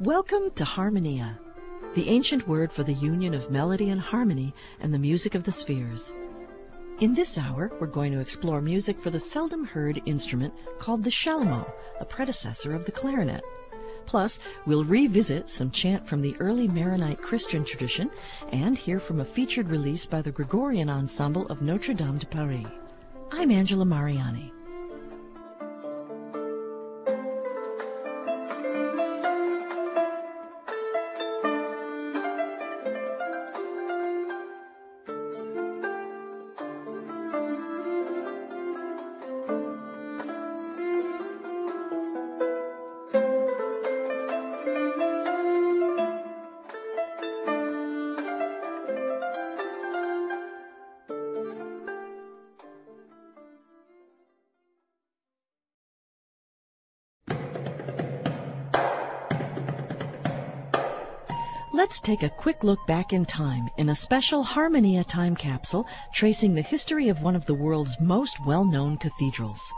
Welcome to Harmonia, the ancient word for the union of melody and harmony and the music of the spheres. In this hour, we're going to explore music for the seldom heard instrument called the chalumeau, a predecessor of the clarinet. Plus, we'll revisit some chant from the early Maronite Christian tradition and hear from a featured release by the Gregorian Ensemble of Notre Dame de Paris. I'm Angela Mariani. Let's take a quick look back in time in a special Harmonia time capsule tracing the history of one of the world's most well-known cathedrals.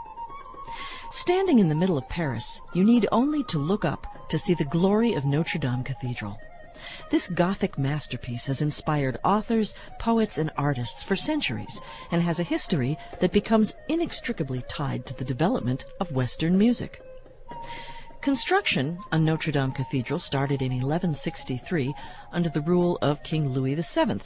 Standing in the middle of Paris, you need only to look up to see the glory of Notre Dame Cathedral. This Gothic masterpiece has inspired authors, poets, and artists for centuries and has a history that becomes inextricably tied to the development of Western music. Construction on Notre Dame Cathedral started in 1163 under the rule of King Louis VII.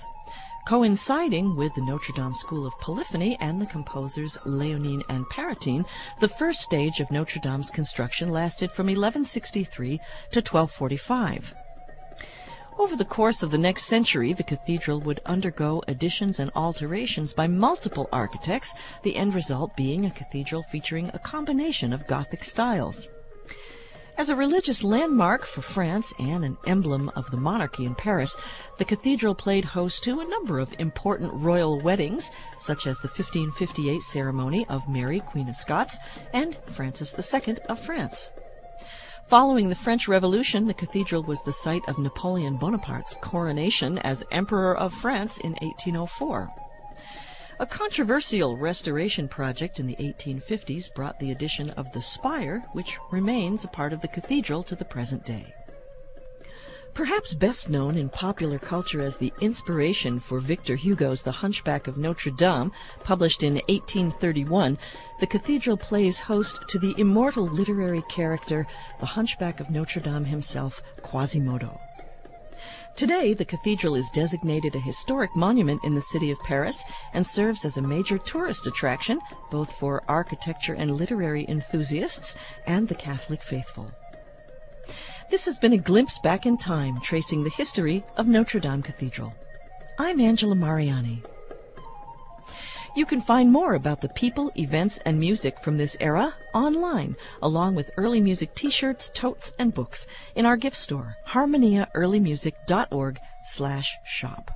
Coinciding with the Notre Dame School of Polyphony and the composers Léonin and Pérotin, the first stage of Notre Dame's construction lasted from 1163 to 1245. Over the course of the next century, the cathedral would undergo additions and alterations by multiple architects, the end result being a cathedral featuring a combination of Gothic styles. As a religious landmark for France and an emblem of the monarchy in Paris, the cathedral played host to a number of important royal weddings, such as the 1558 ceremony of Mary, Queen of Scots, and Francis II of France. Following the French Revolution, the cathedral was the site of Napoleon Bonaparte's coronation as Emperor of France in 1804. A controversial restoration project in the 1850s brought the addition of the spire, which remains a part of the cathedral to the present day. Perhaps best known in popular culture as the inspiration for Victor Hugo's The Hunchback of Notre Dame, published in 1831, the cathedral plays host to the immortal literary character, the Hunchback of Notre Dame himself, Quasimodo. Today, the cathedral is designated a historic monument in the city of Paris and serves as a major tourist attraction both for architecture and literary enthusiasts and the Catholic faithful. This has been a glimpse back in time tracing the history of Notre Dame Cathedral. I'm Angela Mariani. You can find more about the people, events, and music from this era online, along with early music t-shirts, totes, and books in our gift store, harmoniaearlymusic.org slash shop.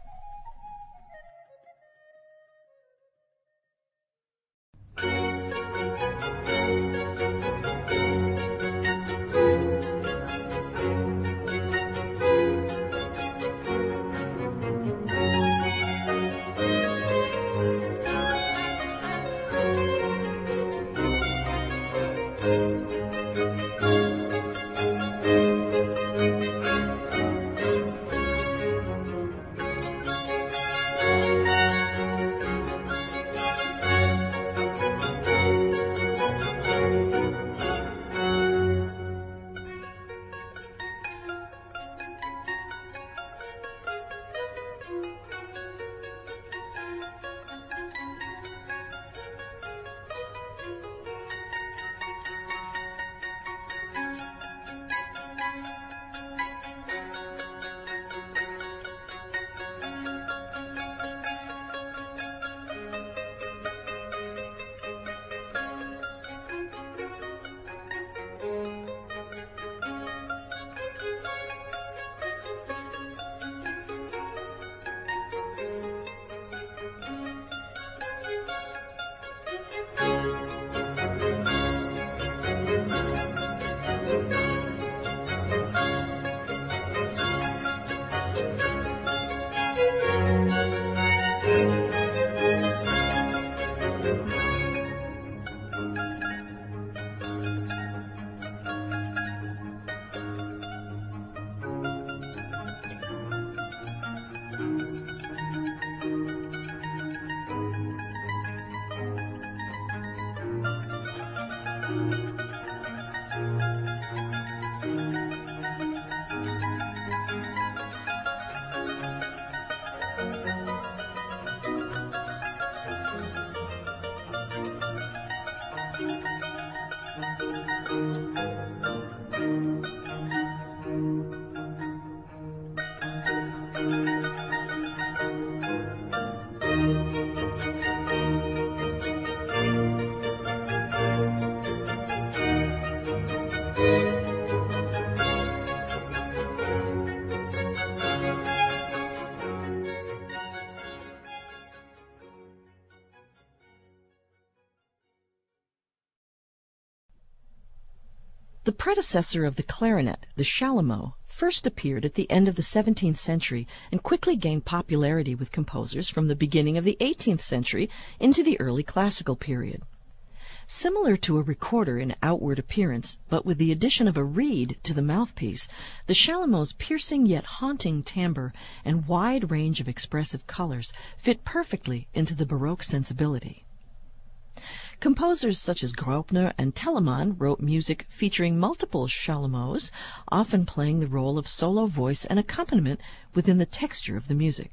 Predecessor of the clarinet, the chalumeau, first appeared at the end of the 17th century and quickly gained popularity with composers from the beginning of the 18th century into the early classical period. Similar to a recorder in outward appearance, but with the addition of a reed to the mouthpiece, the chalumeau's piercing yet haunting timbre and wide range of expressive colors fit perfectly into the Baroque sensibility. Composers such as Graupner and Telemann wrote music featuring multiple chalumeaus, often playing the role of solo voice and accompaniment within the texture of the music.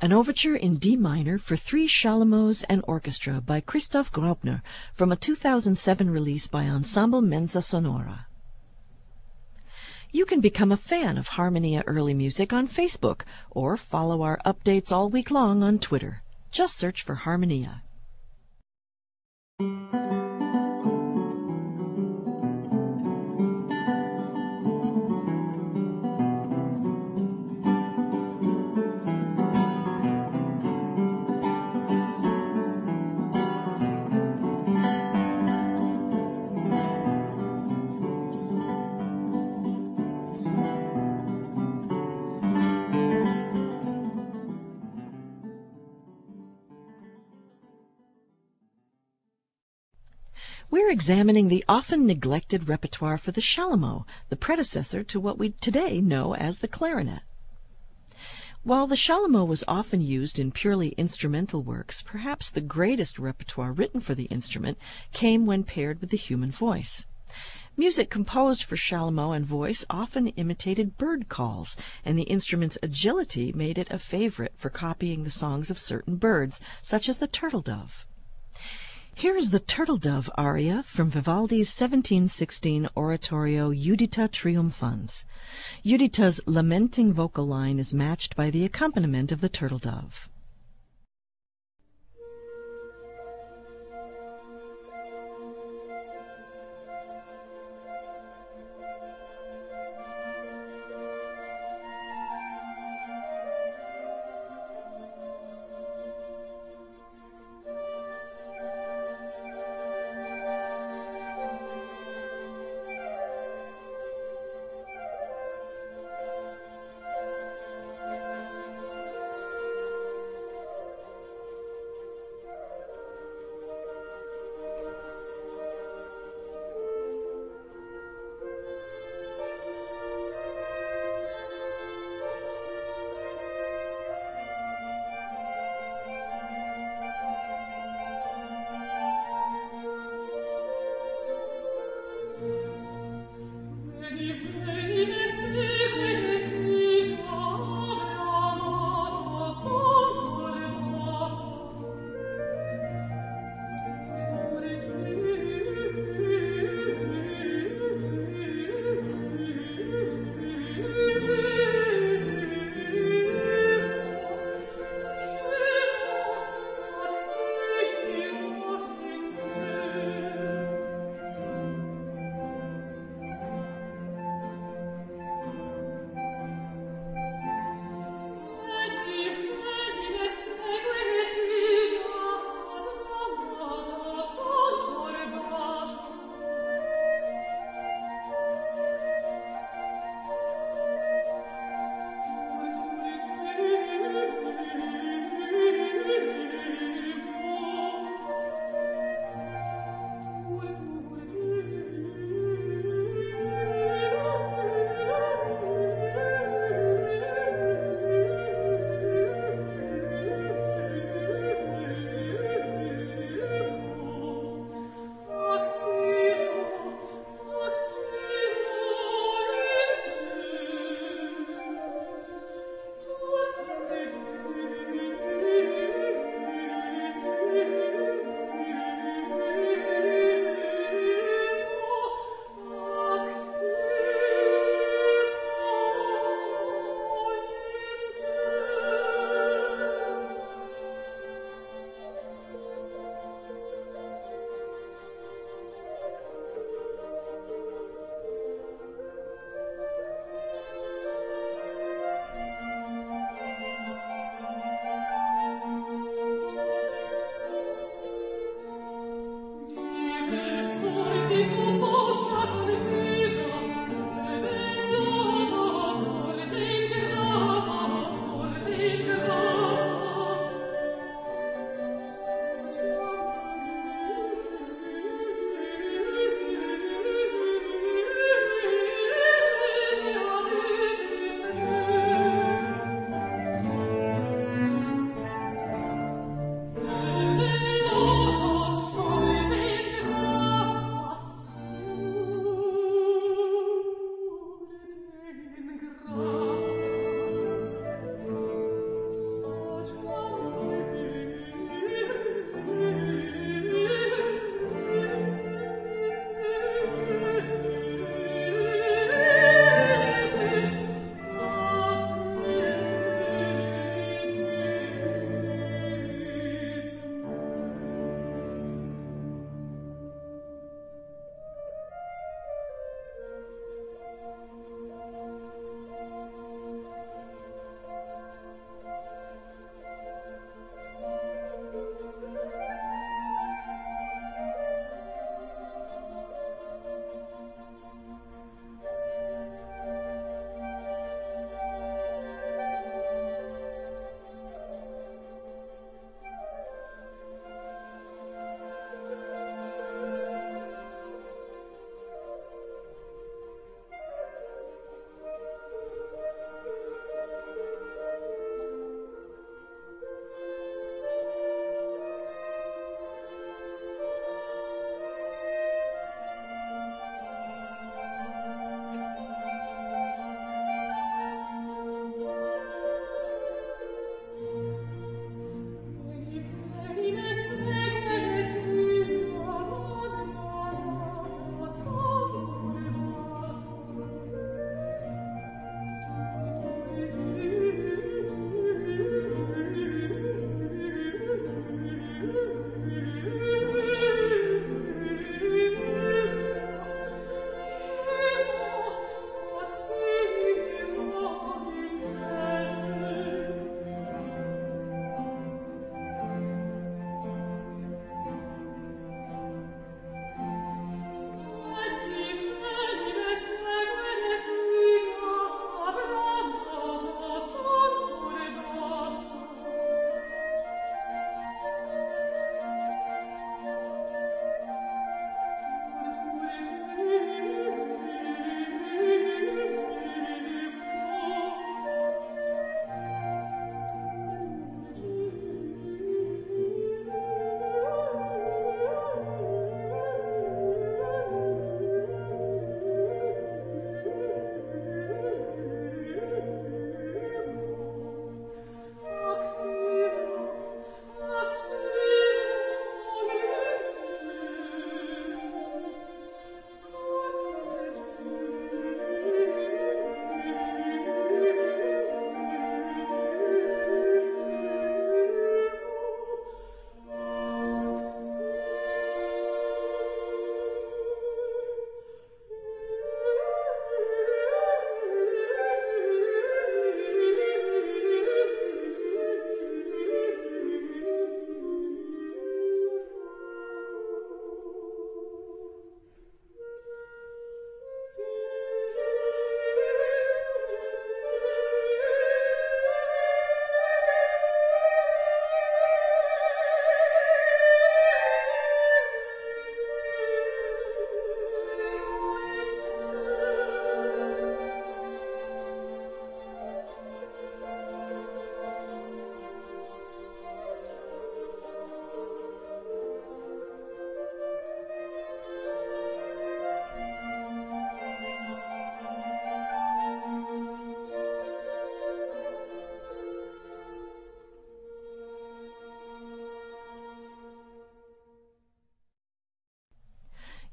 An overture in D minor for three chalumeaus and orchestra by Christoph Graupner from a 2007 release by Ensemble Mensa Sonora. You can become a fan of Harmonia Early Music on Facebook or follow our updates all week long on Twitter. Just search for Harmonia. Examining the often neglected repertoire for the chalumeau, the predecessor to what we today know as the clarinet. While the chalumeau was often used in purely instrumental works, perhaps the greatest repertoire written for the instrument came when paired with the human voice. Music composed for chalumeau and voice often imitated bird calls, and the instrument's agility made it a favorite for copying the songs of certain birds, such as the turtle dove. Here is the Turtle Dove aria from Vivaldi's 1716 oratorio Juditha Triumphans. Juditha's lamenting vocal line is matched by the accompaniment of the turtle dove.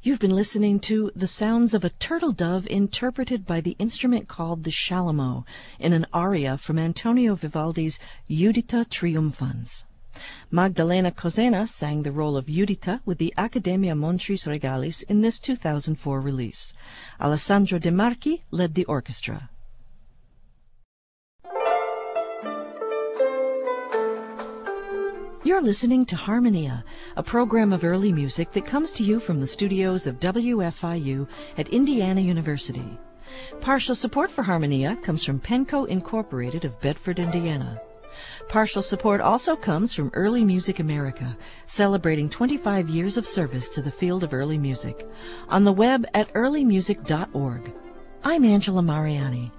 You've been listening to The Sounds of a Turtle Dove interpreted by the instrument called the scialamo in an aria from Antonio Vivaldi's Juditha Triumphans. Magdalena Kožená sang the role of Juditha with the Academia Montis Regalis in this 2004 release. Alessandro De Marchi led the orchestra. You're listening to Harmonia, a program of early music that comes to you from the studios of WFIU at Indiana University. Partial support for Harmonia comes from Penco Incorporated of Bedford, Indiana. Partial support also comes from Early Music America, celebrating 25 years of service to the field of early music. On the web at earlymusic.org. I'm Angela Mariani.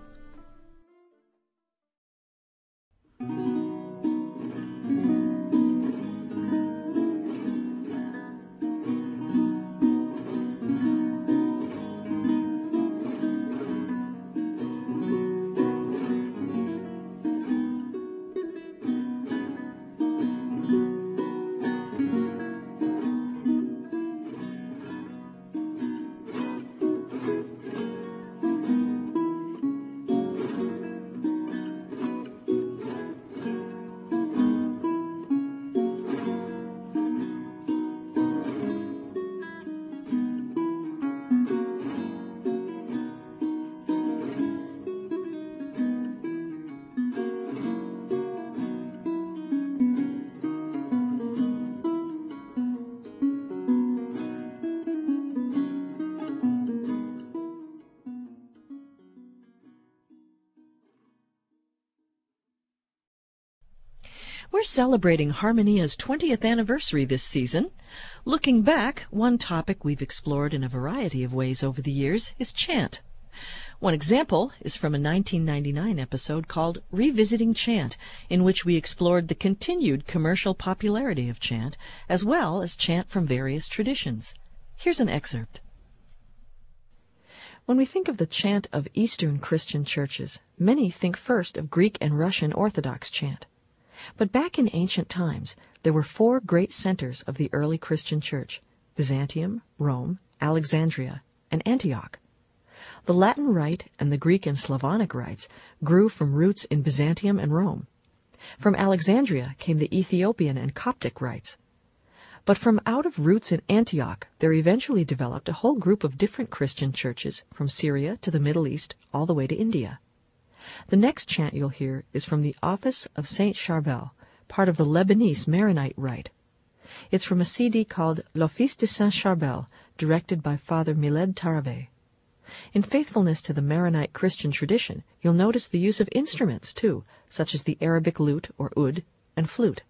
Celebrating Harmonia's 20th anniversary this season. Looking back, one topic we've explored in a variety of ways over the years is chant. One example is from a 1999 episode called Revisiting Chant, in which we explored the continued commercial popularity of chant, as well as chant from various traditions. Here's an excerpt. When we think of the chant of Eastern Christian churches, many think first of Greek and Russian Orthodox chant. But back in ancient times, there were four great centers of the early Christian church Byzantium, Rome, Alexandria, and Antioch. The Latin rite and the Greek and Slavonic rites grew from roots in Byzantium and Rome. From Alexandria came the Ethiopian and Coptic rites. But from out of roots in Antioch, there eventually developed a whole group of different Christian churches from Syria to the Middle East all the way to India. The next chant you'll hear is from the Office of Saint Charbel, part of the Lebanese Maronite rite. It's from a CD called L'Office de Saint Charbel, directed by Father Miled Taraveh. In faithfulness to the Maronite Christian tradition, you'll notice the use of instruments, too, such as the Arabic lute or oud and flute.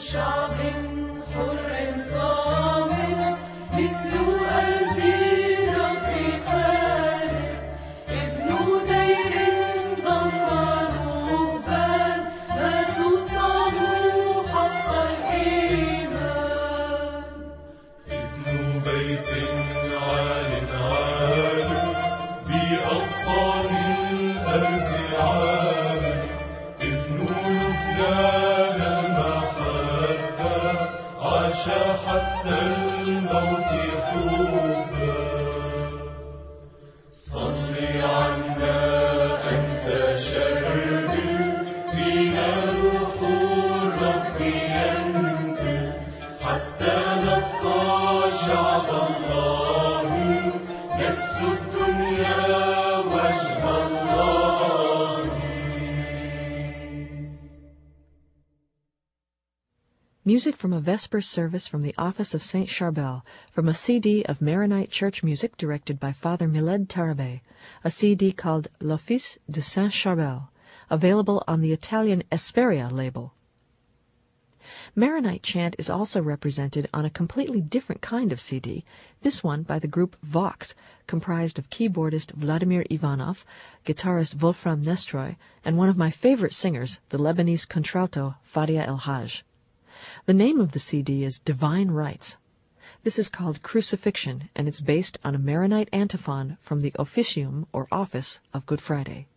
شعب حر Music from a Vespers service from the office of Saint Charbel, from a CD of Maronite church music directed by Father Miled Tarabé, a CD called L'Office de Saint Charbel, available on the Italian Esperia label. Maronite chant is also represented on a completely different kind of CD, this one by the group Vox, comprised of keyboardist Vladimir Ivanoff, guitarist Wolfram Nestroy, and one of my favorite singers, the Lebanese contralto Fadia El Haj. The name of the CD is Divine Rites. This is called Crucifixion and it's based on a Maronite antiphon from the officium or office of Good Friday.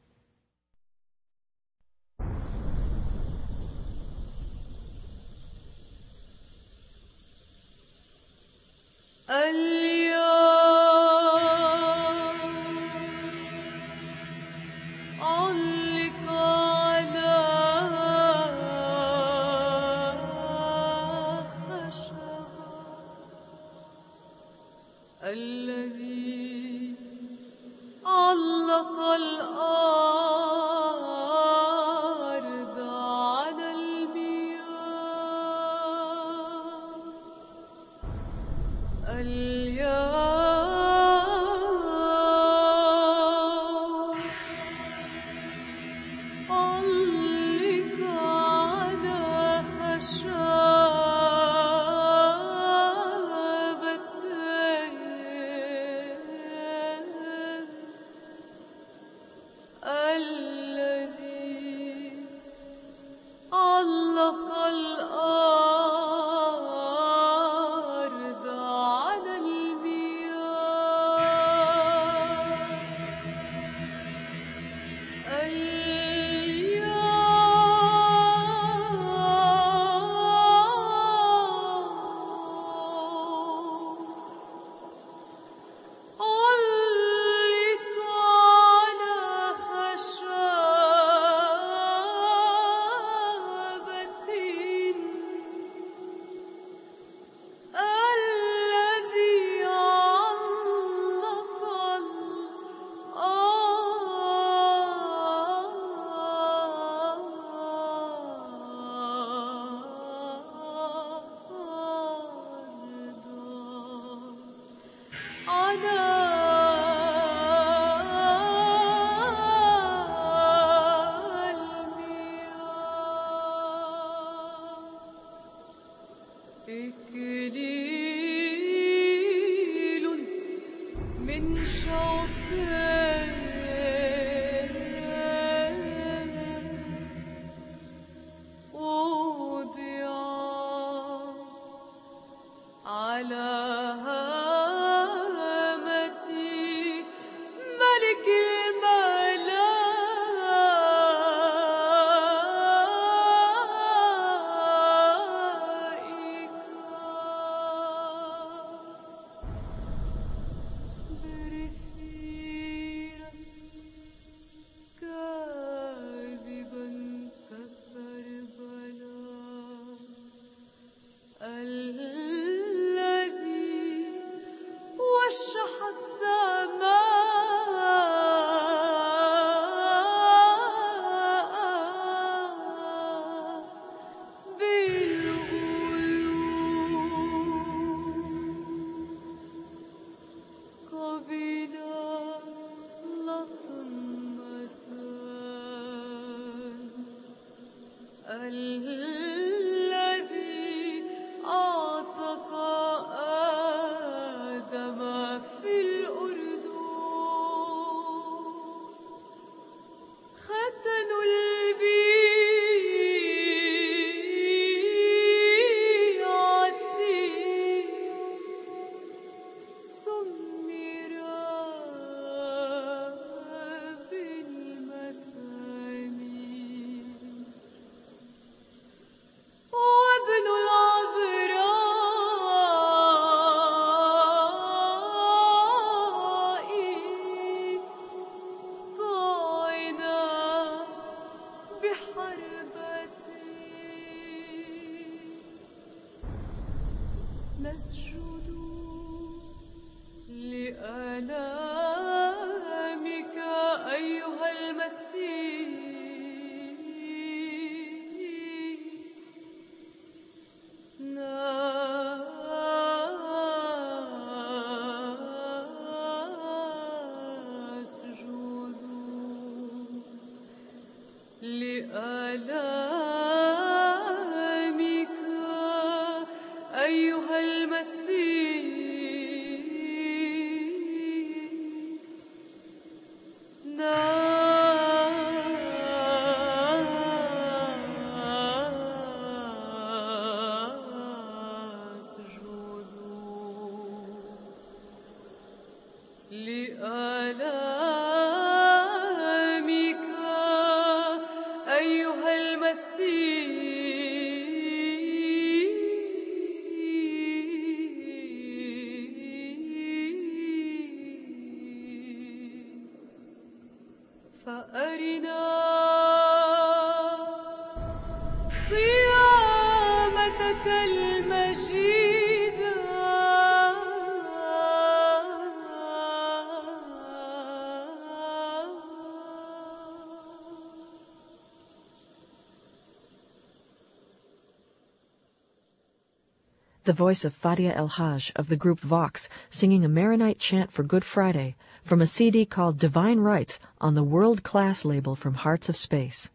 Voice of Fadia El Haj of the group Vox singing a Maronite chant for Good Friday from a CD called Divine Rites on the World Class label from Hearts of Space.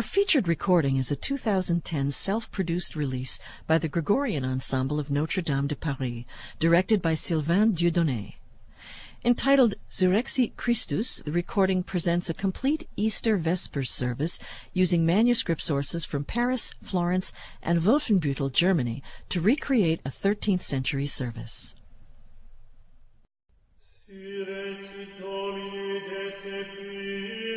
Our featured recording is a 2010 self-produced release by the Gregorian Ensemble of Notre Dame de Paris, directed by Sylvain Dieudonné. Entitled Surrexit Christus, the recording presents a complete Easter Vespers service using manuscript sources from Paris, Florence, and Wolfenbüttel, Germany, to recreate a 13th century service. Sire sit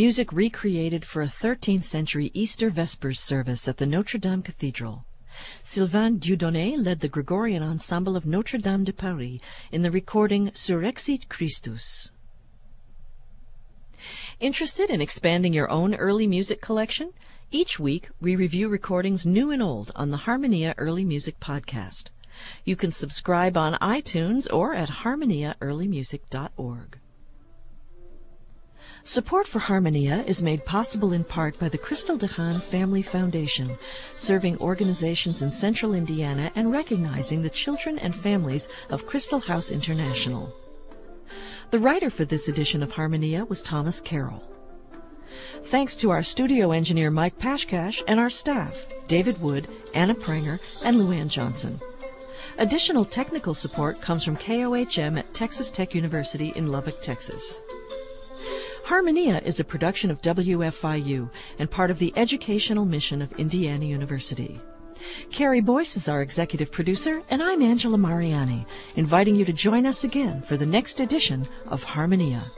music recreated for a 13th century Easter Vespers service at the Notre Dame Cathedral. Sylvain Dieudonné led the Gregorian ensemble of Notre Dame de Paris in the recording Surrexit Christus. Interested in expanding your own early music collection? Each week, we review recordings new and old on the Harmonia Early Music Podcast. You can subscribe on iTunes or at harmoniaearlymusic.org. Support for Harmonia is made possible in part by the Crystal DeHaan Family Foundation, serving organizations in central Indiana and recognizing the children and families of Crystal House International. The writer for this edition of Harmonia was Thomas Carroll. Thanks to our studio engineer Mike Pashkash and our staff, David Wood, Anna Pranger, and Luann Johnson. Additional technical support comes from KOHM at Texas Tech University in Lubbock, Texas. Harmonia is a production of WFIU and part of the educational mission of Indiana University. Carrie Boyce is our executive producer, and I'm Angela Mariani, inviting you to join us again for the next edition of Harmonia.